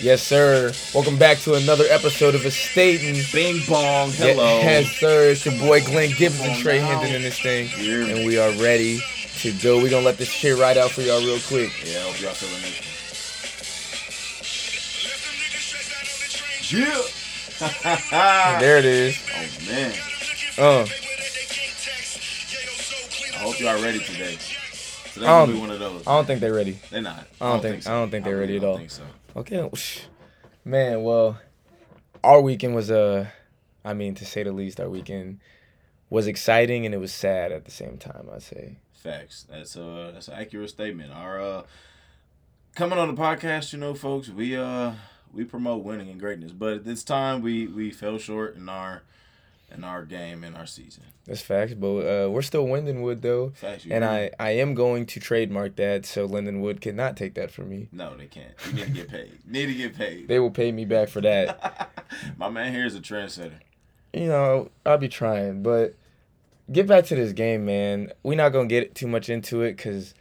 Yes, sir. Welcome back to another episode of Estatn'. Bing bong. Hello. Yes, sir. It's your boy Glenn Gibbs and Trey Hendon in this thing. Yeah. And we are ready to go. We're going to let this shit ride out for y'all real quick. Yeah, I hope y'all feeling it. Yeah. There it is. oh man. Uh, I hope y'all ready today. Today's I gonna don't- be one of those. I don't think they're ready. They're not. I don't think- I don't think they're really ready at don't all. Think so. Okay. Man, well, our weekend was, uh, I mean, to say the least, our weekend was exciting and it was sad at the same time, I'd say. Facts. That's uh that's an accurate statement. Our uh coming on the podcast, you know, folks, we uh we promote winning and greatness, but at this time we we fell short in our in our game in our season. That's facts, but uh, we're still Lindenwood though, Facts. And I I am going to trademark that so Lindenwood cannot take that from me. No, they can't. You need to get paid. need to get paid. They will pay me back for that. My man here is a trendsetter. you know, I'll be trying, but get back to this game, man. We're not gonna get too much into it because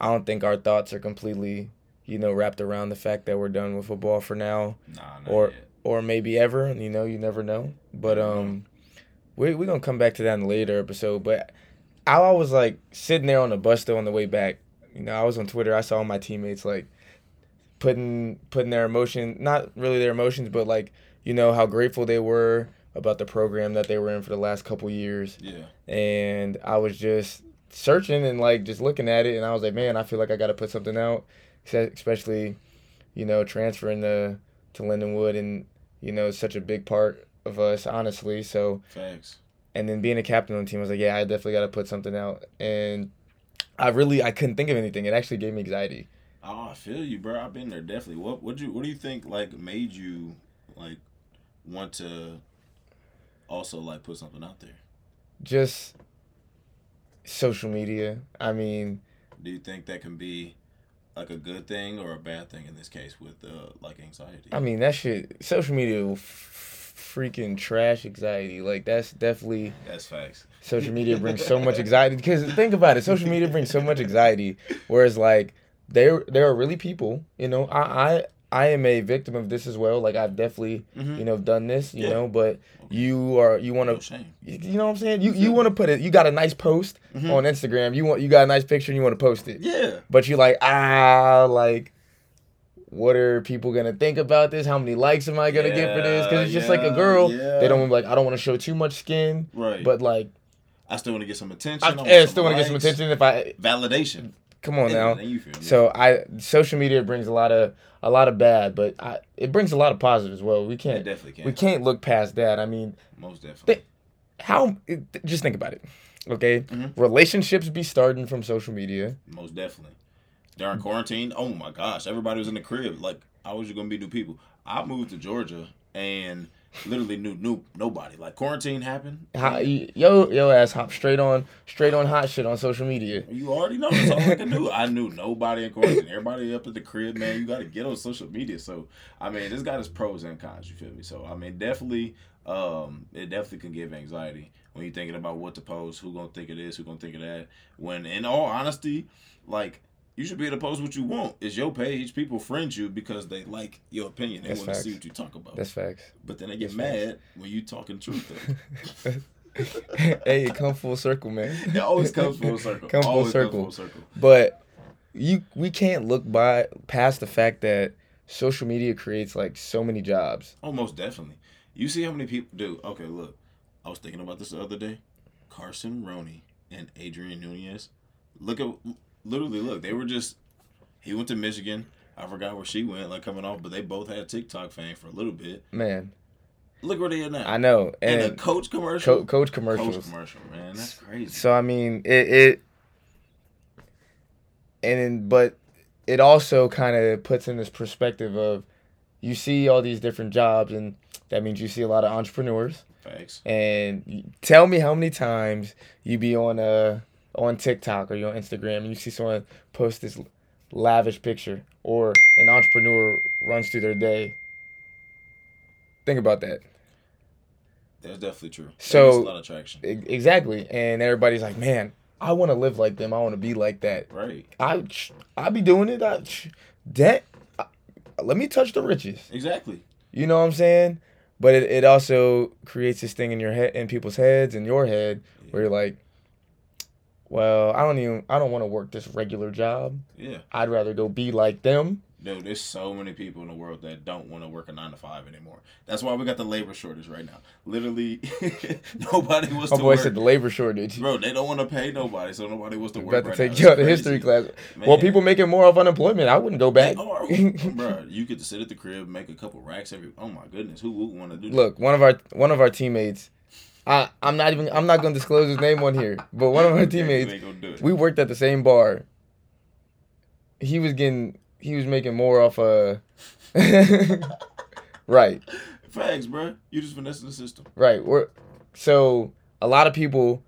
I don't think our thoughts are completely, you know, wrapped around the fact that we're done with football for now, Nah, not or yet. or maybe ever. You know, you never know. But um, we we gonna come back to that in a later episode. But I was like sitting there on the bus though on the way back. You know, I was on Twitter. I saw my teammates like putting putting their emotion, not really their emotions, but like you know how grateful they were about the program that they were in for the last couple years. Yeah. And I was just searching and like just looking at it, and I was like, man, I feel like I got to put something out, especially you know transferring to to Lindenwood and you know such a big part of us, honestly. So thanks. and then being a captain on the team, I was like, yeah, I definitely got to put something out, and I really I couldn't think of anything. It actually gave me anxiety. Oh, I feel you, bro. I've been there definitely. What what you what do you think like made you like want to also like put something out there? Just social media. I mean, Do you think that can be like a good thing or a bad thing in this case with uh like anxiety? I mean that shit. Social media will f- freaking trash anxiety. Like that's definitely That's facts. social media brings so much anxiety. Because think about it, social media brings so much anxiety. Whereas like there there are really people. You know, I I I am a victim of this as well. Like I've definitely Mhm. you know done this. You Yeah. know, but you are you want to. shame. You know what I'm saying? You you want to put it. You got a nice post Mhm. on Instagram. You want you got a nice picture and you want to post it. Yeah. But you're like ah like. What are people gonna think about this? How many likes am I gonna get for this? Because it's just like a girl. yeah. They don't wanna like. I don't want to show too much skin, Right. but like I still want to get some attention. I, yeah, still want to get some attention. If I Validation. come on now, and you feel me? so I social media brings a lot of a lot of bad, but I, it brings a lot of positive as well. We can't definitely can. we can't look past that. I mean, Most definitely. how it, just think about it. Okay, Mhm. relationships be starting from social media. Most definitely. During quarantine, oh my gosh, everybody was in the crib. Like, how was you gonna be new people? I moved to Georgia and literally knew knew nobody. Like quarantine happened. How, yo yo ass hop straight on straight on hot shit on social media. You already know. That's all I can do. I knew nobody in quarantine. Everybody up at the crib, man. You got to get on social media. So, I mean, it's got its pros and cons. You feel me? So, I mean, definitely, um, it definitely can give anxiety when you're thinking about what to post, who gonna think of this, who gonna think of that. When, in all honesty, like you should be able to post what you want. It's your page. People friend you because they like your opinion. They That's want to see what you talk about. That's facts. but then they get that's facts. mad when you talking truth. hey, it come full circle, man. it always comes full circle. Come full circle. Full circle. But you we can't look by past the fact that social media creates like so many jobs. Oh, most definitely. You see how many people do. Okay, look. I was thinking about this the other day. Carson Roney and Adrian Nunez. Look at literally look. They were just. He went to Michigan. I forgot where she went, like coming off, but they both had TikTok fame for a little bit. Man, Look where they are now. I know. And, And, a coach commercial. co- coach commercials. Coach commercial, man. That's crazy. So I mean, it, it and but it also kind of puts in this perspective of you see all these different jobs, and that means you see a lot of entrepreneurs. Facts. And tell me how many times you be on uh on TikTok or you on Instagram and you see someone post this lavish picture or an entrepreneur runs through their day. Think about that. That's definitely true. So- a lot of traction. Exactly. And everybody's like, "Man, I want to live like them. I want to be like that." Right. I I be doing it. I, that let me touch the riches. Exactly. You know what I'm saying? But it, it also creates this thing in your head, in people's heads, in your head, where you're like, well, I don't even, I don't want to work this regular job. Yeah. I'd rather go be like them. Dude, there's so many people in the world that don't want to work a nine to five anymore. That's why we got the labor shortage right now. Literally, nobody wants My to boy work. said the labor shortage. Bro, they don't want to pay nobody, so nobody wants to work. About to right take now. you out of history class. Well, Man. people making more of unemployment. I wouldn't go back. Are, bro. You get to sit at the crib, make a couple racks every. Oh my goodness, who would want to do that? Look, one of our one of our teammates. I I'm not even I'm not gonna disclose his name on here, but one of our teammates. ain't gonna do it. We worked at the same bar. He was getting he was making more off uh right, Facts, bro. You just finessing the system. right. We're so a lot of people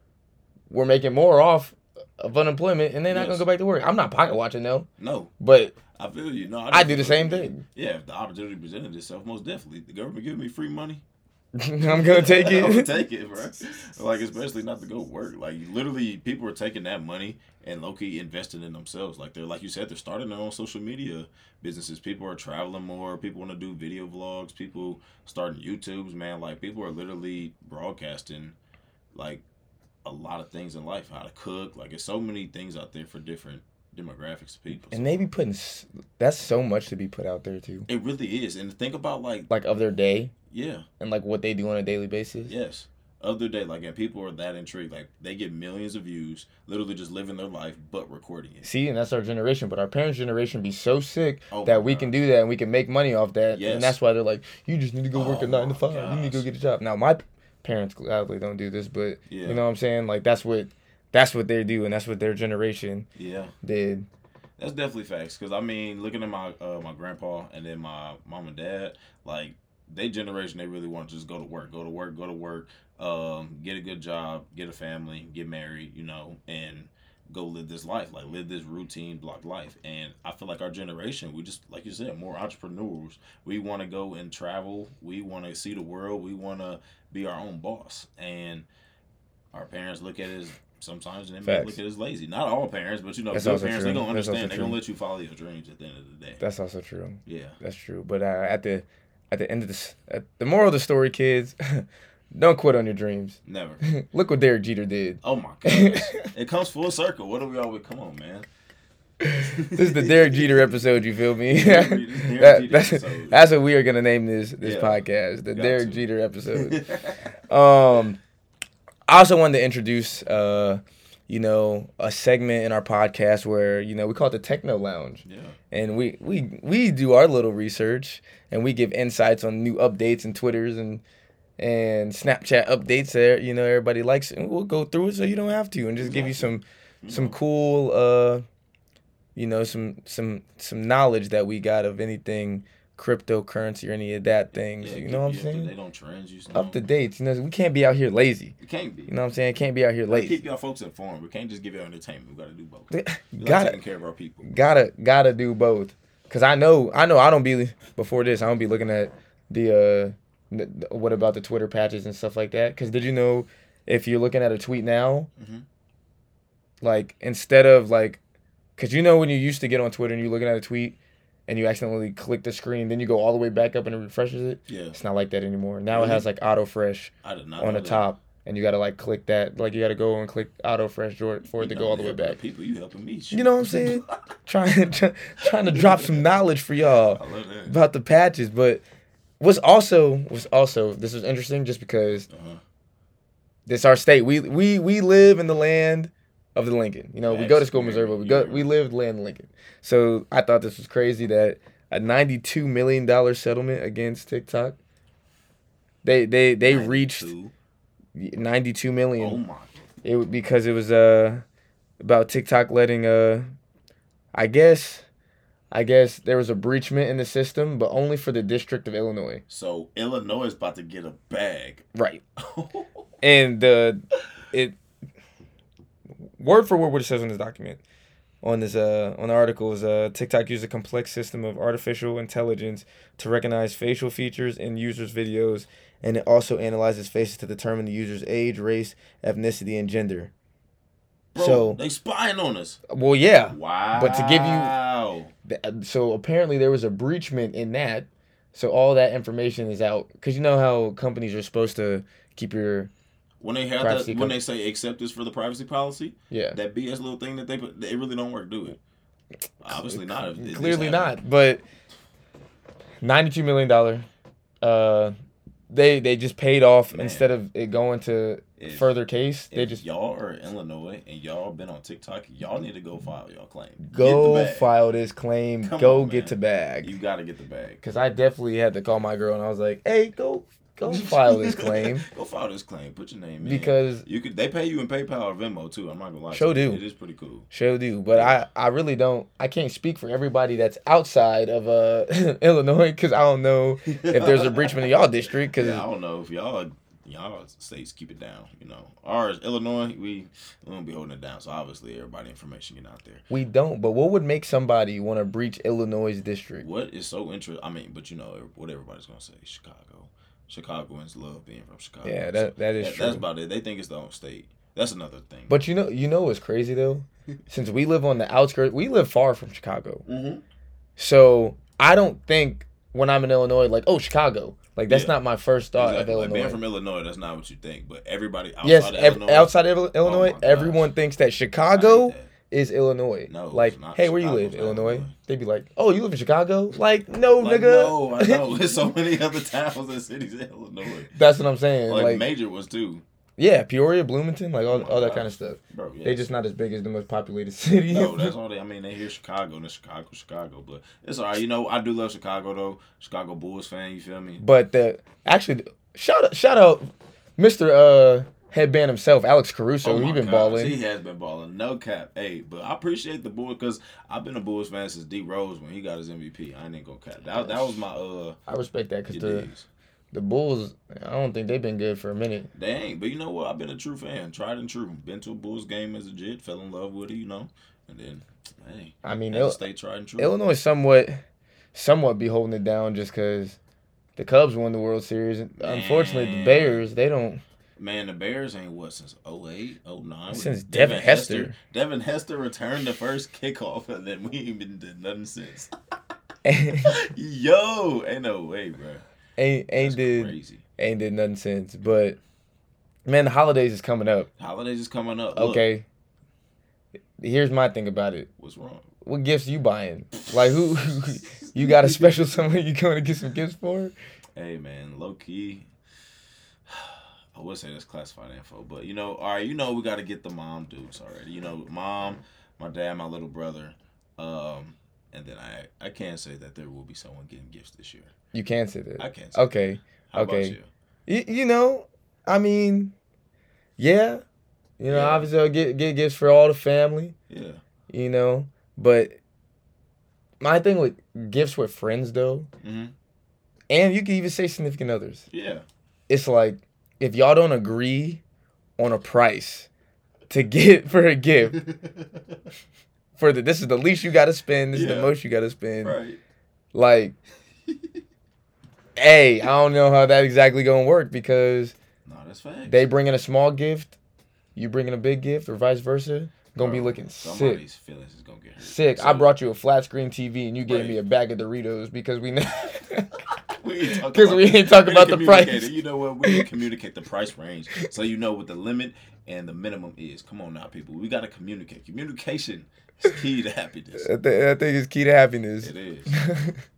were making more off of unemployment and they're not gonna go back to work. I'm not pocket watching though, No, but I feel you. No, I do the same thing. Yeah, if the opportunity presented itself, most definitely. The government giving me free money. I'm gonna take I'm gonna it. take it, bro. Like, especially not to go work. Like, literally, people are taking that money and low key investing in themselves. Like, they're like you said, they're starting their own social media businesses. People are traveling more. People want to do video vlogs. People starting YouTubes, man. Like, people are literally broadcasting, like, a lot of things in life. How to cook. Like, there's so many things out there for different demographics of people. And they be putting s- that's so much to be put out there too, it really is. And think about like, like of their day yeah. and like what they do on a daily basis. Yes. Other day, like, and people are that intrigued. Like, they get millions of views, literally just living their life, but recording it. See, and that's our generation. But our parents' generation be so sick Oh that we God. can do that and we can make money off that. Yes. And that's why they're like, you just need to go work Oh a nine to five. You need to go get a job. Now my parents gladly don't do this, but Yeah. you know what I'm saying? Like that's what that's what they do, and that's what their generation Yeah, did. that's definitely facts. Because I mean, looking at my uh, my grandpa and then my mom and dad, like they generation, they really want to just go to work, go to work, go to work, um, get a good job, get a family, get married, you know, and go live this life, like live this routine block life. And I feel like our generation, we just like you said, more entrepreneurs. We want to go and travel. We want to see the world. We want to be our own boss. And our parents look at it as sometimes they may look at as lazy. Not all parents, but you know, good parents true. they gonna understand. They true. gonna let you follow your dreams at the end of the day. That's also true. yeah. That's true. But uh, at the at the end of this, at the moral of the story, kids, don't quit on your dreams. Never. Look what Derek Jeter did. Oh my god. it comes full circle. What do we always come on, man? this is the Derek Jeter episode. You feel me? Derek Jeter- this Derek That- that's, that's what we are gonna name this this Yeah. podcast, the Derek to. Jeter episode. um, I also wanted to introduce, uh, you know, a segment in our podcast where you know we call it the Techno Lounge, yeah. and we we we do our little research and we give insights on new updates and Twitters and and Snapchat updates that you know everybody likes, and we'll go through it so you don't have to, and just give you some some cool uh you know some some some knowledge that we got of anything cryptocurrency or any of that things yeah, you know what i'm you up to saying date trends. You know. up to date you know we can't be out here lazy You can't be. you know what i'm saying can't be out here lazy Keep y'all folks informed. We can't just give y'all entertainment. We gotta do both. We gotta taking care of our people. gotta gotta do both because i know i know i don't be before this i don't be looking at the uh the, what about the twitter patches and stuff like that because did you know if you're looking at a tweet now Mhm. like instead of like because you know when you used to get on twitter and you're looking at a tweet and you accidentally click the screen then you go all the way back up and it refreshes it Yeah. it's not like that anymore now it has like auto fresh I did not on the that. top and you gotta like click that like you gotta go and click auto fresh for it it to go all the way back People, you helping me. You know what I'm saying? trying trying to drop some knowledge for y'all I love that. about the patches but what's also was also this was interesting just because Uh-huh. this our state we we we live in the land of the lincoln you know we go to school in missouri but we go we live land lincoln so i thought this was crazy that a 92 million dollar settlement against tiktok they they they reached 92. 92 million Oh my. it because it was uh about TikTok letting uh I guess I guess there was a breachment in the system, but only for the District of Illinois. So Illinois is about to get a bag. Right. And the it word for word what it says on this document on this uh on the article is uh TikTok used a complex system of artificial intelligence to recognize facial features in users' videos and it also analyzes faces to determine the user's age, race, ethnicity, and gender. Bro, So- they spying on us. Well, yeah. Wow. But to give you-? Uh, So apparently there was a breachment in that. So all that information is out because you know how companies are supposed to keep your When they have Privacy that, when they say accept this for the privacy policy, yeah. that BS little thing that they put, they really don't work, do it? Obviously not. it Clearly not. But ninety-two million dollar. Uh, they they just paid off Man. instead of it going to If- further case. They just y'all are in Illinois and y'all been on TikTok, y'all need to go file y'all claim. Go file this claim. Come go on, get man. to bag. You got to get the bag. Cause I definitely had to call my girl and I was like, "Hey, go go file this claim." go file this claim. Put your name in. Because you could. They pay you in PayPal or Venmo too. I'm not gonna lie. Sure to do. It is pretty cool. Sure do, but I, I really don't. I can't speak for everybody that's outside of uh Illinois because I don't know if there's a breachment in y'all district. Because Yeah, I don't know if y'all y'all states keep it down. You know, ours Illinois, we we don't be holding it down. So obviously, everybody information getting out there. we don't. But what would make somebody want to breach Illinois district? What is so interesting? I mean, but you know what everybody's gonna say. Chicago, Chicagoans love being from Chicago. Yeah, that that is that- true. that's about it. They think it's the own state. That's another thing. But you know, you know what's crazy though? Since we live on the outskirts, we live far from Chicago, mm-hmm. so I don't think when I'm in Illinois, like, oh, Chicago. Like that's Yeah. not my first thought exactly. of Like being from Illinois, that's not what you think. But everybody outside yes, of ev- Illinois, outside of Illinois, gosh. everyone thinks that Chicago that. Is Illinois. No, like, hey, where you live? Illinois. Illinois. They'd be like, oh, you live in Chicago? Like, no, Like, nigga. no, I know. There's so many other towns and cities in Illinois. That's what I'm saying. Like, Like, major ones too. yeah, Peoria, Bloomington, like all, Oh all that kind of stuff. Bro, yes. They just not as big as the most populated city. No, that's all they. I mean, they hear Chicago and it's Chicago, Chicago, but it's all right. You know, I do love Chicago though. Chicago Bulls fan. You feel me? But the actually, shout out, shout out, Mister uh, Headband himself, Alex Caruso. Oh he been balling. He has been balling. No cap. Hey, but I appreciate the Bulls because I've been a Bulls fan since D Rose when he got his MVP. I ain't gonna cap. That, that was my uh. I respect that because the digs. the Bulls, I don't think they've been good for a minute. They ain't. But you know what? I've been a true fan. Tried and true. Been to a Bulls game as a jit. Fell in love with it. You know. And then, hey, I mean, Il- stay tried and true. Illinois somewhat, somewhat be holding it down just because the Cubs won the World Series. Unfortunately, the Bears they don't. Man, the Bears ain't what since 08, 09. Since Devin Hester. Devin Hester returned the first kickoff, and then we ain't been did nothing since. Yo, ain't no way, bro. ain't That's did crazy. ain't did nothing since. But man, the holidays is coming up. Holidays is coming up. Look, Okay. Here's my thing about it. what's wrong? What gifts you buying? Like who? you got a special someone you going to get some gifts for? Hey, man, low key. I would say that's classified info, but you know, all right, you know, we got to get the mom dudes already. You know, mom, my dad, my little brother, um, and then I I can't say that there will be someone getting gifts this year. You can say that. I can't. Say Okay. that. How okay. you? You, you know, I mean, yeah. You know, Yeah. obviously I'll get get gifts for all the family. Yeah. You know, but my thing with gifts with friends though, hmm and you can even say significant others. Yeah. It's like if y'all don't agree on a price to get for a gift for the this is the least you got to spend, this is the most you got to spend. right. Like, hey, I don't know how that exactly gonna work because No, that's fact. they bring in a small gift, you bring in a big gift, or vice versa. Gonna be looking sick. Feelings is gonna get hurt. Sick. I brought you a flat screen TV and you gave Right. me a bag of Doritos because we know. We ain't talking Because about- we ain't talking we about the price. it. You know what? We need to communicate the price range so you know what the limit and the minimum is. Come on now, people. We gotta communicate. Communication is key to happiness. I, thi- I think it's key to happiness. It is.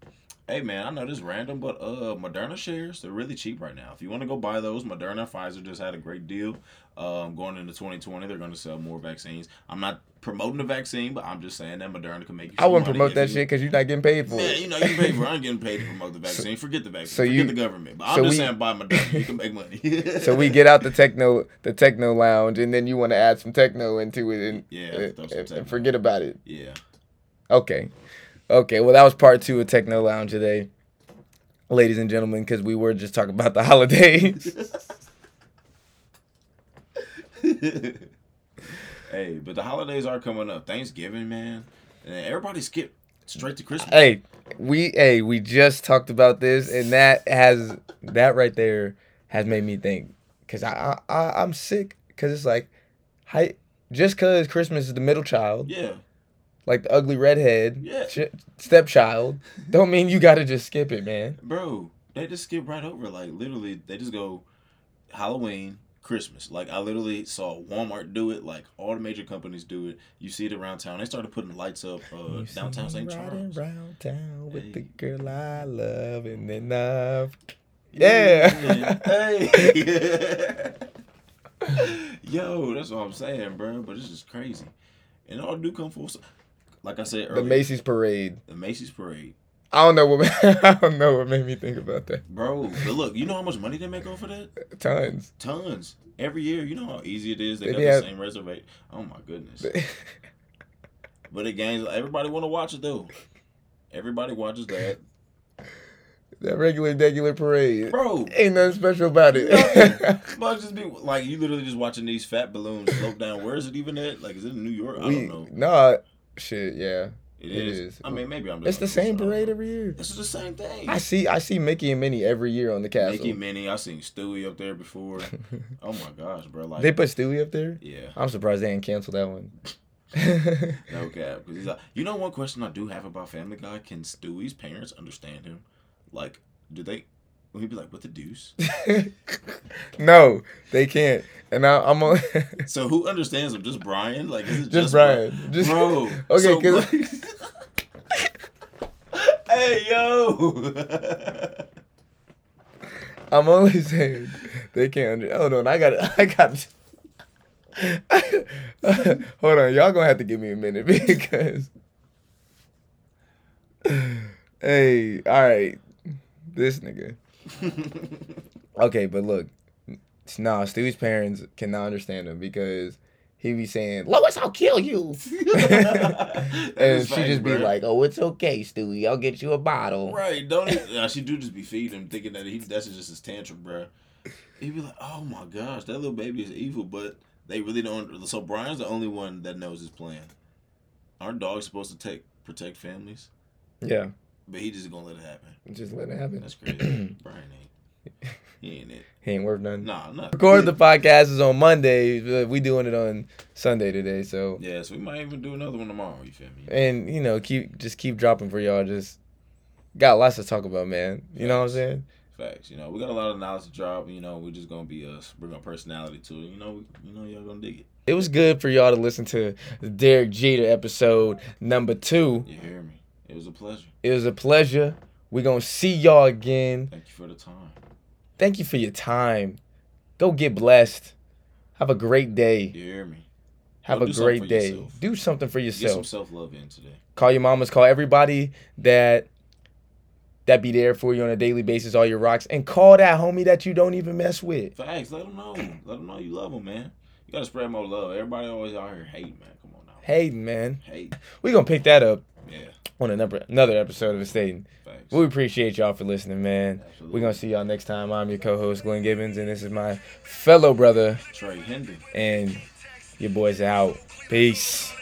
Hey man, I know this is random, but uh, Moderna shares they're really cheap right now. If you want to go buy those, Moderna, Pfizer just had a great deal. Um, going into 2020, they're going to sell more vaccines. I'm not promoting the vaccine, but I'm just saying that Moderna can make you. I wouldn't promote that you- shit because you're not getting paid for Man, it. you know you pay for. I'm getting paid to promote the vaccine. Forget the vaccine. so Forget you- the government. But I'm so just we- saying, buy Moderna. You can make money. So we get out the techno, the techno lounge, and then you want to add some techno into it, and, Yeah, some and forget about it. Yeah. Okay, okay. Well, that was part two of techno lounge today, ladies and gentlemen, because we were just talking about the holidays. hey, but the holidays are coming up. Thanksgiving, man, and everybody skip straight to Christmas. hey, we hey we just talked about this, and that has that right there has made me think because I, I I I'm sick because it's like, hi, just because Christmas is the middle child, Yeah. Like the ugly redhead, Yeah. ch- stepchild, don't mean you gotta just skip it, man. Bro, they just skip right over. Like literally, they just go Halloween, Christmas. Like I literally saw Walmart do it. Like all the major companies do it. You see it around town. They started putting lights up uh, downtown St. Charles. round town with the girl I love and then I've Yeah. hey. Yo, that's what I'm saying, bro. But it's just crazy, and all do come full. Like I said the Macy's parade. the Macy's parade, I don't know what I don't know what made me think about that. bro. But look, you know how much money they make off of that? Tons. Tons every year. You know how easy it is. They They got the have- same reservation. Oh my goodness. But it gains. Everybody want to watch it though. Everybody watches that, that regular regular parade. bro. Ain't nothing special about it. Must just be like you literally just watching these fat balloons float down. Where is it even at? Like, is it in New York? I we don't know. nah shit, yeah. It it is. is. I mean, maybe I'm. It's the same parade every year. This is the same thing. I see I see Mickey and Minnie every year on the castle. Mickey, Minnie. I seen Stewie up there before. oh my gosh, bro! Like, they put Stewie up there? yeah, I'm surprised they didn't cancel that one. no cap. Because he's like, you know, one question I do have about Family Guy: Can Stewie's parents understand him? Like, do they? He be like, "What the deuce"? no, they can't. And I, I'm on So who understands him? Just Brian? Like, is it just, just, Brian. Just Bro. Okay, so, 'cause- hey yo. I'm only saying they can't under. Hold on, I got it. I got. Hold on, y'all gonna have to give me a minute because. hey, all right, this nigga. Okay, but look, nah, Stewie's parents cannot understand him because he be saying, "Lois, I'll kill you," and she just be like, "Oh, it's okay, Stewie. I'll get you a bottle." Right, don't he? Yeah, she do just be feeding him, thinking that he that's just his tantrum, bro. He'd be like, "Oh my gosh, that little baby is evil," but they really don't. So Brian's the only one that knows his plan. Aren't dogs supposed to take protect families? Yeah, But he just gonna let it happen. just let it happen. That's crazy. Brian ain't. He ain't it. He ain't worth nothing. Nah, not. Record the podcast is on Monday. but We doing it on Sunday today, so Yeah, so we might even do another one tomorrow. You feel me? and you know keep just keep dropping for y'all. Just got lots to talk about, man. You know what I'm saying? Facts. You know, we got a lot of knowledge to drop. You know, we're just gonna be us, bring our personality to it. You know, you know, y'all gonna dig it. It was good for y'all to listen to the Derek Jeter episode number two. You hear me? It was a pleasure. It was a pleasure. We're gonna see y'all again. Thank you for the time. Thank you for your time. Go get blessed. Have a great day. You hear me? Have Go a great day. yourself. Do something for yourself. Get some self love in today. Call your mamas. Call everybody that that be there for you on a daily basis. All your rocks, and call that homie that you don't even mess with. Facts. Let them know. Let them know you love them, man. You gotta spread more love. Everybody always out here hating, man. Come on now. Hayden, man, Hate. we gonna pick that up Yeah. on another another episode of Estatn'. Facts. We appreciate y'all for listening, man. Absolutely. We're gonna see y'all next time. I'm your co-host Glenn Gibbons, and this is my fellow brother, Trey Hendon. and your boys out. Peace.